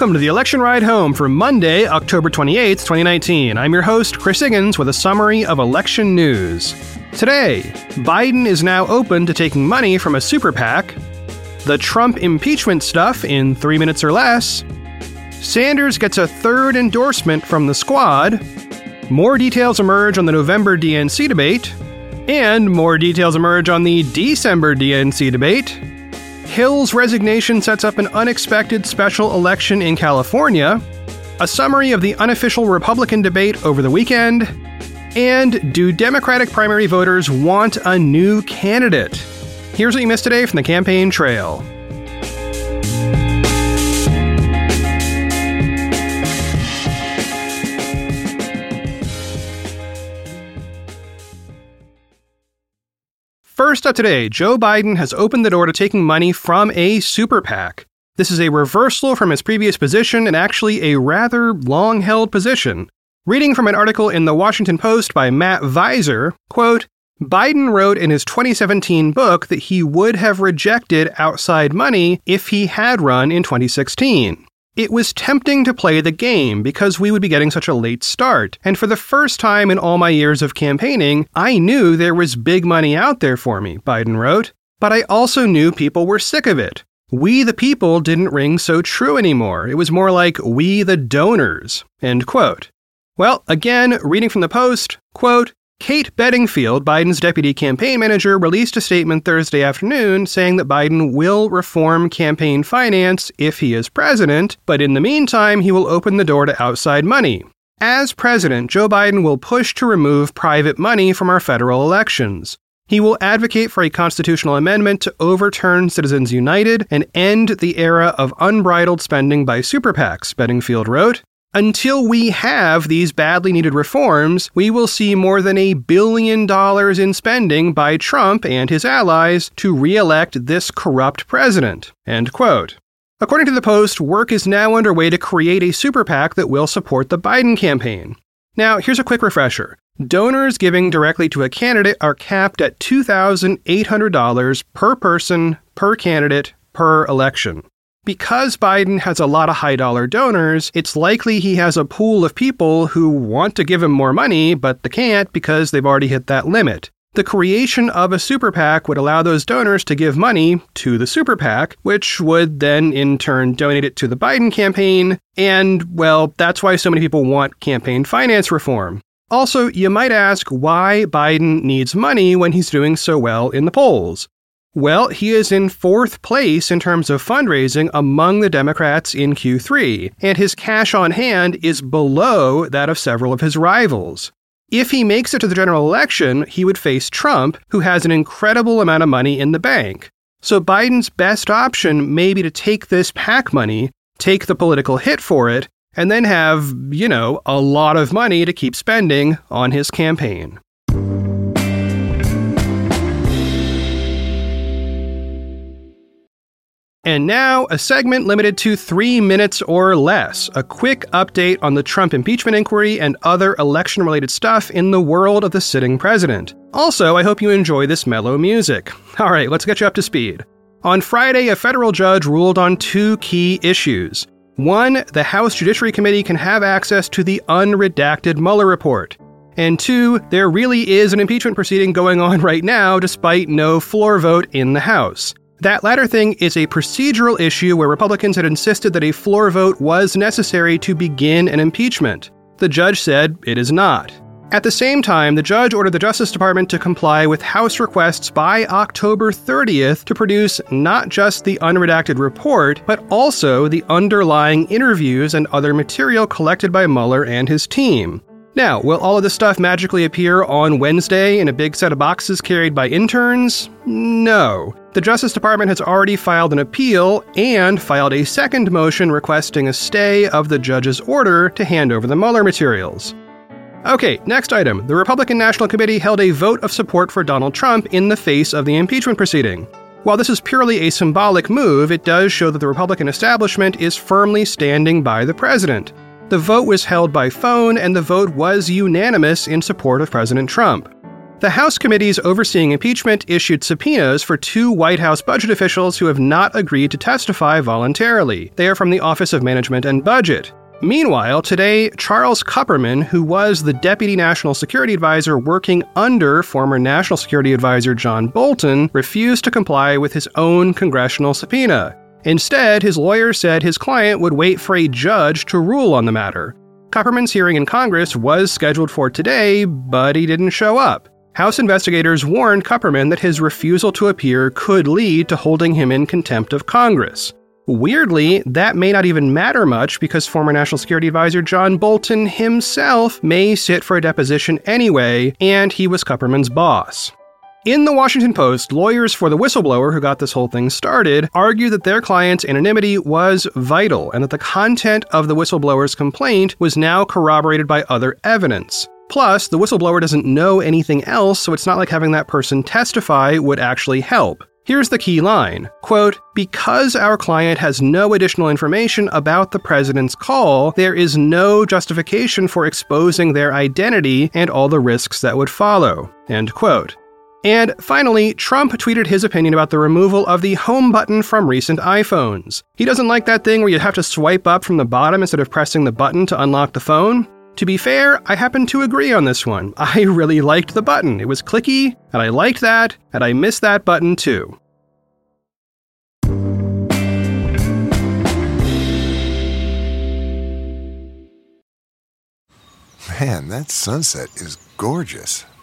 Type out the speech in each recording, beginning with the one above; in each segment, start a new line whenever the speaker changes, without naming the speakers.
Welcome to the election ride home for Monday, October 28th, 2019. I'm your host, Chris Higgins, with a summary of election news. Today, Biden is now open to taking money from a super PAC, the Trump impeachment stuff in three minutes or less, Sanders gets a third endorsement from the squad, more details emerge on the November DNC debate, and more details emerge on the December DNC debate. Hill's resignation sets up an unexpected special election in California, a summary of the unofficial Republican debate over the weekend, and do Democratic primary voters want a new candidate? Here's what you missed today from the campaign trail. First up today, Joe Biden has opened the door to taking money from a super PAC. This is a reversal from his previous position and actually a rather long held position. Reading from an article in the Washington Post by Matt Viser, quote, Biden wrote in his 2017 book that he would have rejected outside money if he had run in 2016. It was tempting to play the game because we would be getting such a late start. And for the first time in all my years of campaigning, I knew there was big money out there for me, Biden wrote. But I also knew people were sick of it. We the people didn't ring so true anymore. It was more like we the donors. End quote. Well, again, reading from the Post, quote, Kate Bedingfield, Biden's deputy campaign manager, released a statement Thursday afternoon saying that Biden will reform campaign finance if he is president, but in the meantime, he will open the door to outside money. As president, Joe Biden will push to remove private money from our federal elections. He will advocate for a constitutional amendment to overturn Citizens United and end the era of unbridled spending by super PACs, Bedingfield wrote. Until we have these badly needed reforms, we will see more than a billion dollars in spending by Trump and his allies to re elect this corrupt president. End quote. According to the Post, work is now underway to create a super PAC that will support the Biden campaign. Now, here's a quick refresher. Donors giving directly to a candidate are capped at $2,800 per person, per candidate, per election. Because Biden has a lot of high dollar donors, it's likely he has a pool of people who want to give him more money, but they can't because they've already hit that limit. The creation of a super PAC would allow those donors to give money to the super PAC, which would then in turn donate it to the Biden campaign. And, well, that's why so many people want campaign finance reform. Also, you might ask why Biden needs money when he's doing so well in the polls. Well, he is in fourth place in terms of fundraising among the Democrats in Q3, and his cash on hand is below that of several of his rivals. If he makes it to the general election, he would face Trump, who has an incredible amount of money in the bank. So Biden's best option may be to take this PAC money, take the political hit for it, and then have, you know, a lot of money to keep spending on his campaign. And now, a segment limited to three minutes or less. A quick update on the Trump impeachment inquiry and other election related stuff in the world of the sitting president. Also, I hope you enjoy this mellow music. All right, let's get you up to speed. On Friday, a federal judge ruled on two key issues. One, the House Judiciary Committee can have access to the unredacted Mueller report. And two, there really is an impeachment proceeding going on right now despite no floor vote in the House. That latter thing is a procedural issue where Republicans had insisted that a floor vote was necessary to begin an impeachment. The judge said it is not. At the same time, the judge ordered the Justice Department to comply with House requests by October 30th to produce not just the unredacted report, but also the underlying interviews and other material collected by Mueller and his team. Now, will all of this stuff magically appear on Wednesday in a big set of boxes carried by interns? No. The Justice Department has already filed an appeal and filed a second motion requesting a stay of the judge's order to hand over the Mueller materials. Okay, next item. The Republican National Committee held a vote of support for Donald Trump in the face of the impeachment proceeding. While this is purely a symbolic move, it does show that the Republican establishment is firmly standing by the president. The vote was held by phone, and the vote was unanimous in support of President Trump. The House committees overseeing impeachment issued subpoenas for two White House budget officials who have not agreed to testify voluntarily. They are from the Office of Management and Budget. Meanwhile, today, Charles Kupperman, who was the Deputy National Security Advisor working under former National Security Advisor John Bolton, refused to comply with his own congressional subpoena. Instead, his lawyer said his client would wait for a judge to rule on the matter. Kupperman's hearing in Congress was scheduled for today, but he didn't show up. House investigators warned Kupperman that his refusal to appear could lead to holding him in contempt of Congress. Weirdly, that may not even matter much because former National Security Advisor John Bolton himself may sit for a deposition anyway, and he was Kupperman's boss. In the Washington Post, lawyers for the whistleblower who got this whole thing started argue that their client's anonymity was vital and that the content of the whistleblower's complaint was now corroborated by other evidence. Plus, the whistleblower doesn't know anything else, so it's not like having that person testify would actually help. Here's the key line quote, Because our client has no additional information about the president's call, there is no justification for exposing their identity and all the risks that would follow. End quote. And finally, Trump tweeted his opinion about the removal of the home button from recent iPhones. He doesn't like that thing where you have to swipe up from the bottom instead of pressing the button to unlock the phone. To be fair, I happen to agree on this one. I really liked the button. It was clicky, and I liked that, and I miss that button too.
Man, that sunset is gorgeous.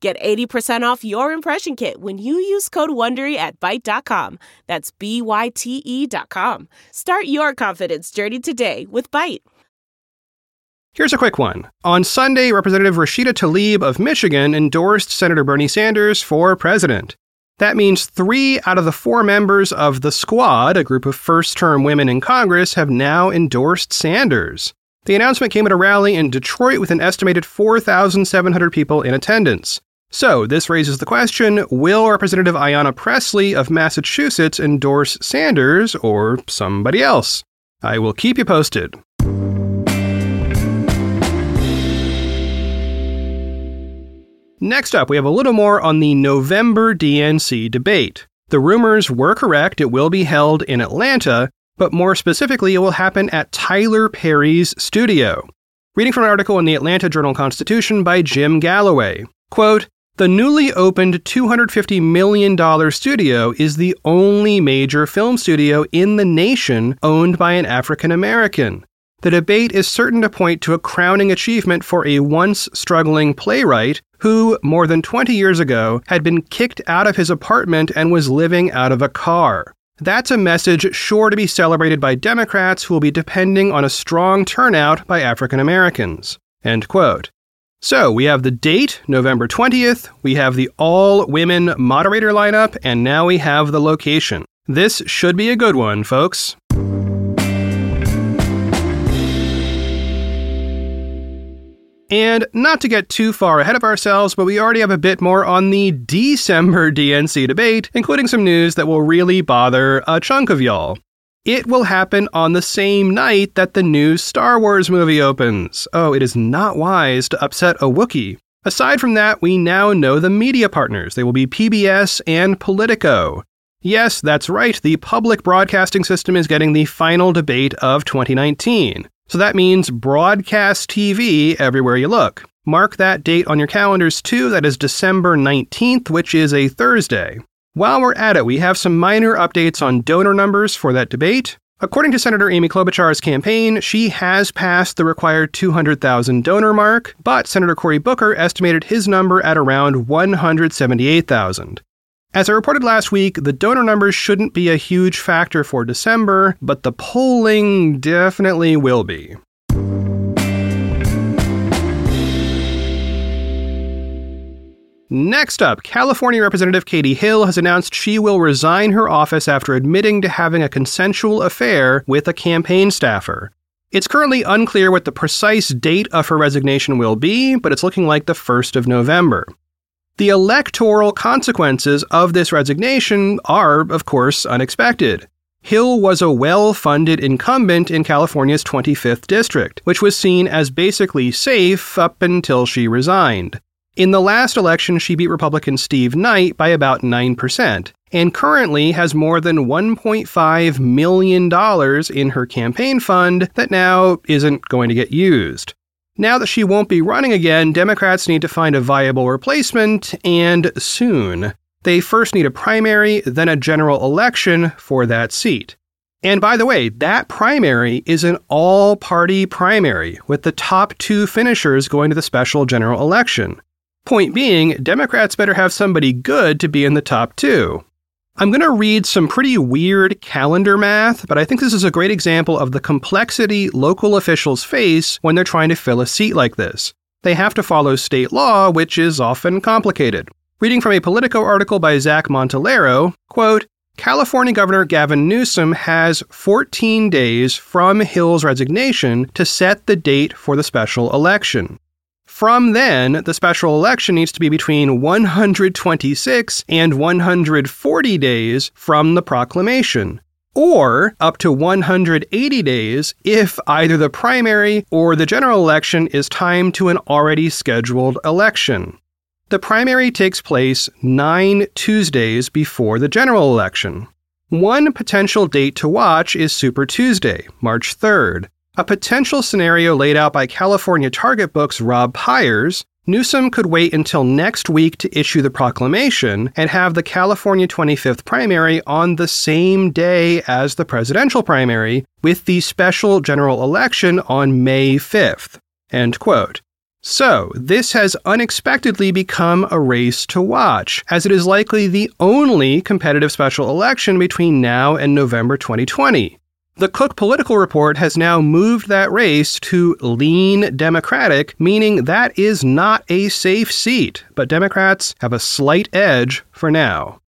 Get 80% off your impression kit when you use code WONDERY at Byte.com. That's B-Y-T-E dot com. Start your confidence journey today with Byte.
Here's a quick one. On Sunday, Representative Rashida Tlaib of Michigan endorsed Senator Bernie Sanders for president. That means three out of the four members of the Squad, a group of first term women in Congress, have now endorsed Sanders. The announcement came at a rally in Detroit with an estimated 4,700 people in attendance. So, this raises the question will Representative Ayanna Pressley of Massachusetts endorse Sanders or somebody else? I will keep you posted. Next up, we have a little more on the November DNC debate. The rumors were correct, it will be held in Atlanta, but more specifically, it will happen at Tyler Perry's studio. Reading from an article in the Atlanta Journal Constitution by Jim Galloway. Quote, the newly opened $250 million studio is the only major film studio in the nation owned by an African American. The debate is certain to point to a crowning achievement for a once struggling playwright who, more than 20 years ago, had been kicked out of his apartment and was living out of a car. That's a message sure to be celebrated by Democrats who will be depending on a strong turnout by African Americans. End quote. So we have the date, November 20th, we have the all women moderator lineup, and now we have the location. This should be a good one, folks. And not to get too far ahead of ourselves, but we already have a bit more on the December DNC debate, including some news that will really bother a chunk of y'all. It will happen on the same night that the new Star Wars movie opens. Oh, it is not wise to upset a Wookiee. Aside from that, we now know the media partners. They will be PBS and Politico. Yes, that's right, the public broadcasting system is getting the final debate of 2019. So that means broadcast TV everywhere you look. Mark that date on your calendars too. That is December 19th, which is a Thursday. While we're at it, we have some minor updates on donor numbers for that debate. According to Senator Amy Klobuchar's campaign, she has passed the required 200,000 donor mark, but Senator Cory Booker estimated his number at around 178,000. As I reported last week, the donor numbers shouldn't be a huge factor for December, but the polling definitely will be. Next up, California Representative Katie Hill has announced she will resign her office after admitting to having a consensual affair with a campaign staffer. It's currently unclear what the precise date of her resignation will be, but it's looking like the 1st of November. The electoral consequences of this resignation are, of course, unexpected. Hill was a well funded incumbent in California's 25th district, which was seen as basically safe up until she resigned. In the last election, she beat Republican Steve Knight by about 9%, and currently has more than $1.5 million in her campaign fund that now isn't going to get used. Now that she won't be running again, Democrats need to find a viable replacement, and soon. They first need a primary, then a general election for that seat. And by the way, that primary is an all party primary, with the top two finishers going to the special general election. Point being, Democrats better have somebody good to be in the top two. I'm going to read some pretty weird calendar math, but I think this is a great example of the complexity local officials face when they're trying to fill a seat like this. They have to follow state law, which is often complicated. Reading from a Politico article by Zach Montellaro, quote, California Governor Gavin Newsom has 14 days from Hill's resignation to set the date for the special election. From then, the special election needs to be between 126 and 140 days from the proclamation, or up to 180 days if either the primary or the general election is timed to an already scheduled election. The primary takes place nine Tuesdays before the general election. One potential date to watch is Super Tuesday, March 3rd, a potential scenario laid out by California Target Book's Rob Pyers, Newsom could wait until next week to issue the proclamation and have the California 25th primary on the same day as the presidential primary, with the special general election on May 5th. End quote. So, this has unexpectedly become a race to watch, as it is likely the only competitive special election between now and November 2020. The Cook Political Report has now moved that race to lean Democratic, meaning that is not a safe seat, but Democrats have a slight edge for now.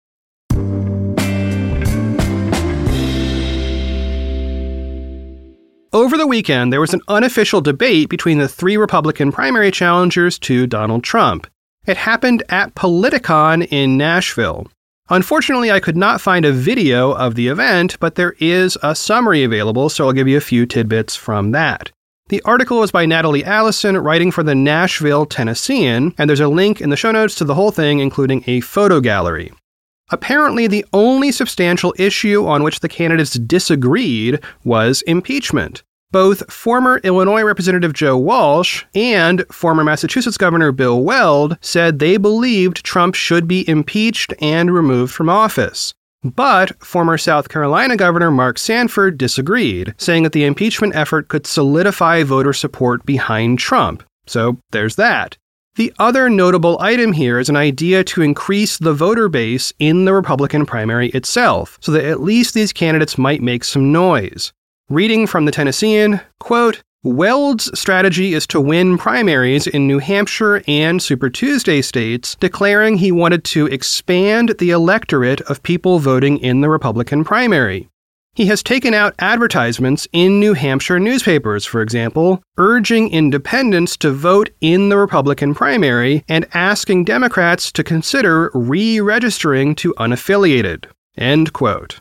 Over the weekend, there was an unofficial debate between the three Republican primary challengers to Donald Trump. It happened at Politicon in Nashville. Unfortunately, I could not find a video of the event, but there is a summary available, so I'll give you a few tidbits from that. The article was by Natalie Allison, writing for the Nashville Tennessean, and there's a link in the show notes to the whole thing, including a photo gallery. Apparently, the only substantial issue on which the candidates disagreed was impeachment. Both former Illinois Representative Joe Walsh and former Massachusetts Governor Bill Weld said they believed Trump should be impeached and removed from office. But former South Carolina Governor Mark Sanford disagreed, saying that the impeachment effort could solidify voter support behind Trump. So there's that. The other notable item here is an idea to increase the voter base in the Republican primary itself, so that at least these candidates might make some noise. Reading from the Tennessean, quote, Weld's strategy is to win primaries in New Hampshire and Super Tuesday states, declaring he wanted to expand the electorate of people voting in the Republican primary. He has taken out advertisements in New Hampshire newspapers, for example, urging independents to vote in the Republican primary and asking Democrats to consider re registering to unaffiliated. End quote.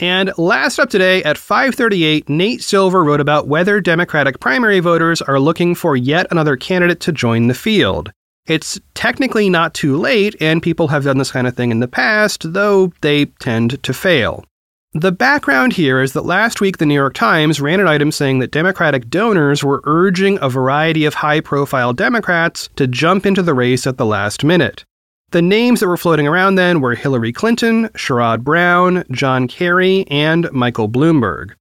And last up today at FiveThirtyEight, Nate Silver wrote about whether Democratic primary voters are looking for yet another candidate to join the field. It's technically not too late, and people have done this kind of thing in the past, though they tend to fail. The background here is that last week the New York Times ran an item saying that Democratic donors were urging a variety of high profile Democrats to jump into the race at the last minute. The names that were floating around then were Hillary Clinton, Sherrod Brown, John Kerry, and Michael Bloomberg.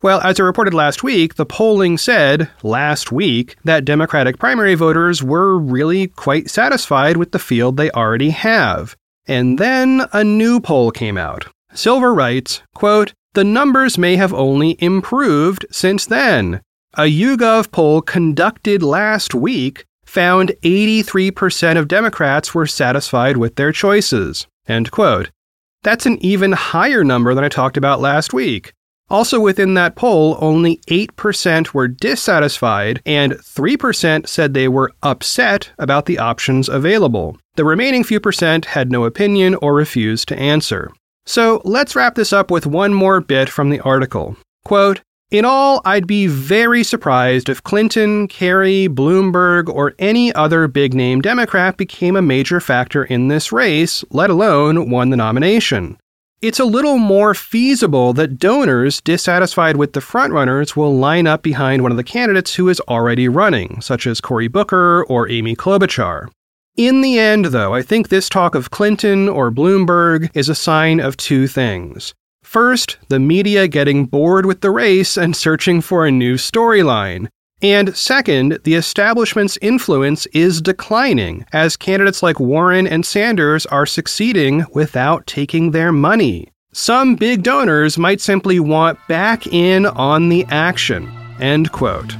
Well, as I reported last week, the polling said last week that Democratic primary voters were really quite satisfied with the field they already have. And then a new poll came out. Silver writes, quote, the numbers may have only improved since then. A YouGov poll conducted last week found 83% of Democrats were satisfied with their choices. End quote. That's an even higher number than I talked about last week. Also, within that poll, only 8% were dissatisfied, and 3% said they were upset about the options available. The remaining few percent had no opinion or refused to answer. So let's wrap this up with one more bit from the article. Quote, in all, I'd be very surprised if Clinton, Kerry, Bloomberg, or any other big name Democrat became a major factor in this race, let alone won the nomination. It's a little more feasible that donors dissatisfied with the frontrunners will line up behind one of the candidates who is already running, such as Cory Booker or Amy Klobuchar. In the end, though, I think this talk of Clinton or Bloomberg is a sign of two things. First, the media getting bored with the race and searching for a new storyline. And second, the establishment's influence is declining as candidates like Warren and Sanders are succeeding without taking their money. Some big donors might simply want back in on the action. End quote.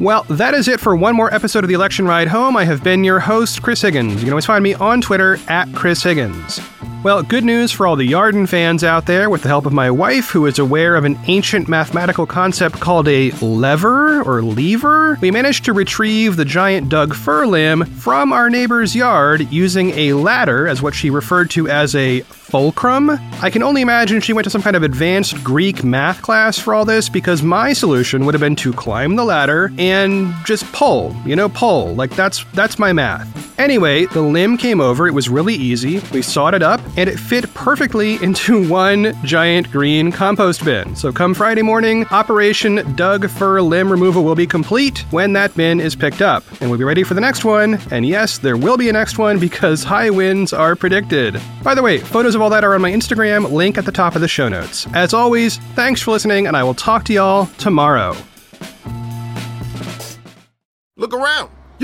Well, that is it for one more episode of the Election Ride Home. I have been your host, Chris Higgins. You can always find me on Twitter at Chris Higgins. Well, good news for all the Yarden fans out there with the help of my wife, who is aware of an ancient mathematical concept called a lever or lever. We managed to retrieve the giant Doug fir limb from our neighbor's yard using a ladder, as what she referred to as a fulcrum. I can only imagine she went to some kind of advanced Greek math class for all this because my solution would have been to climb the ladder and just pull, you know, pull. Like that's that's my math. Anyway, the limb came over. It was really easy. We sawed it up and it fit perfectly into one giant green compost bin. So come Friday morning, Operation Doug Fir Limb Removal will be complete when that bin is picked up. And we'll be ready for the next one. And yes, there will be a next one because high winds are predicted. By the way, photos of all that are on my Instagram, link at the top of the show notes. As always, thanks for listening, and I will talk to y'all tomorrow.
Look around.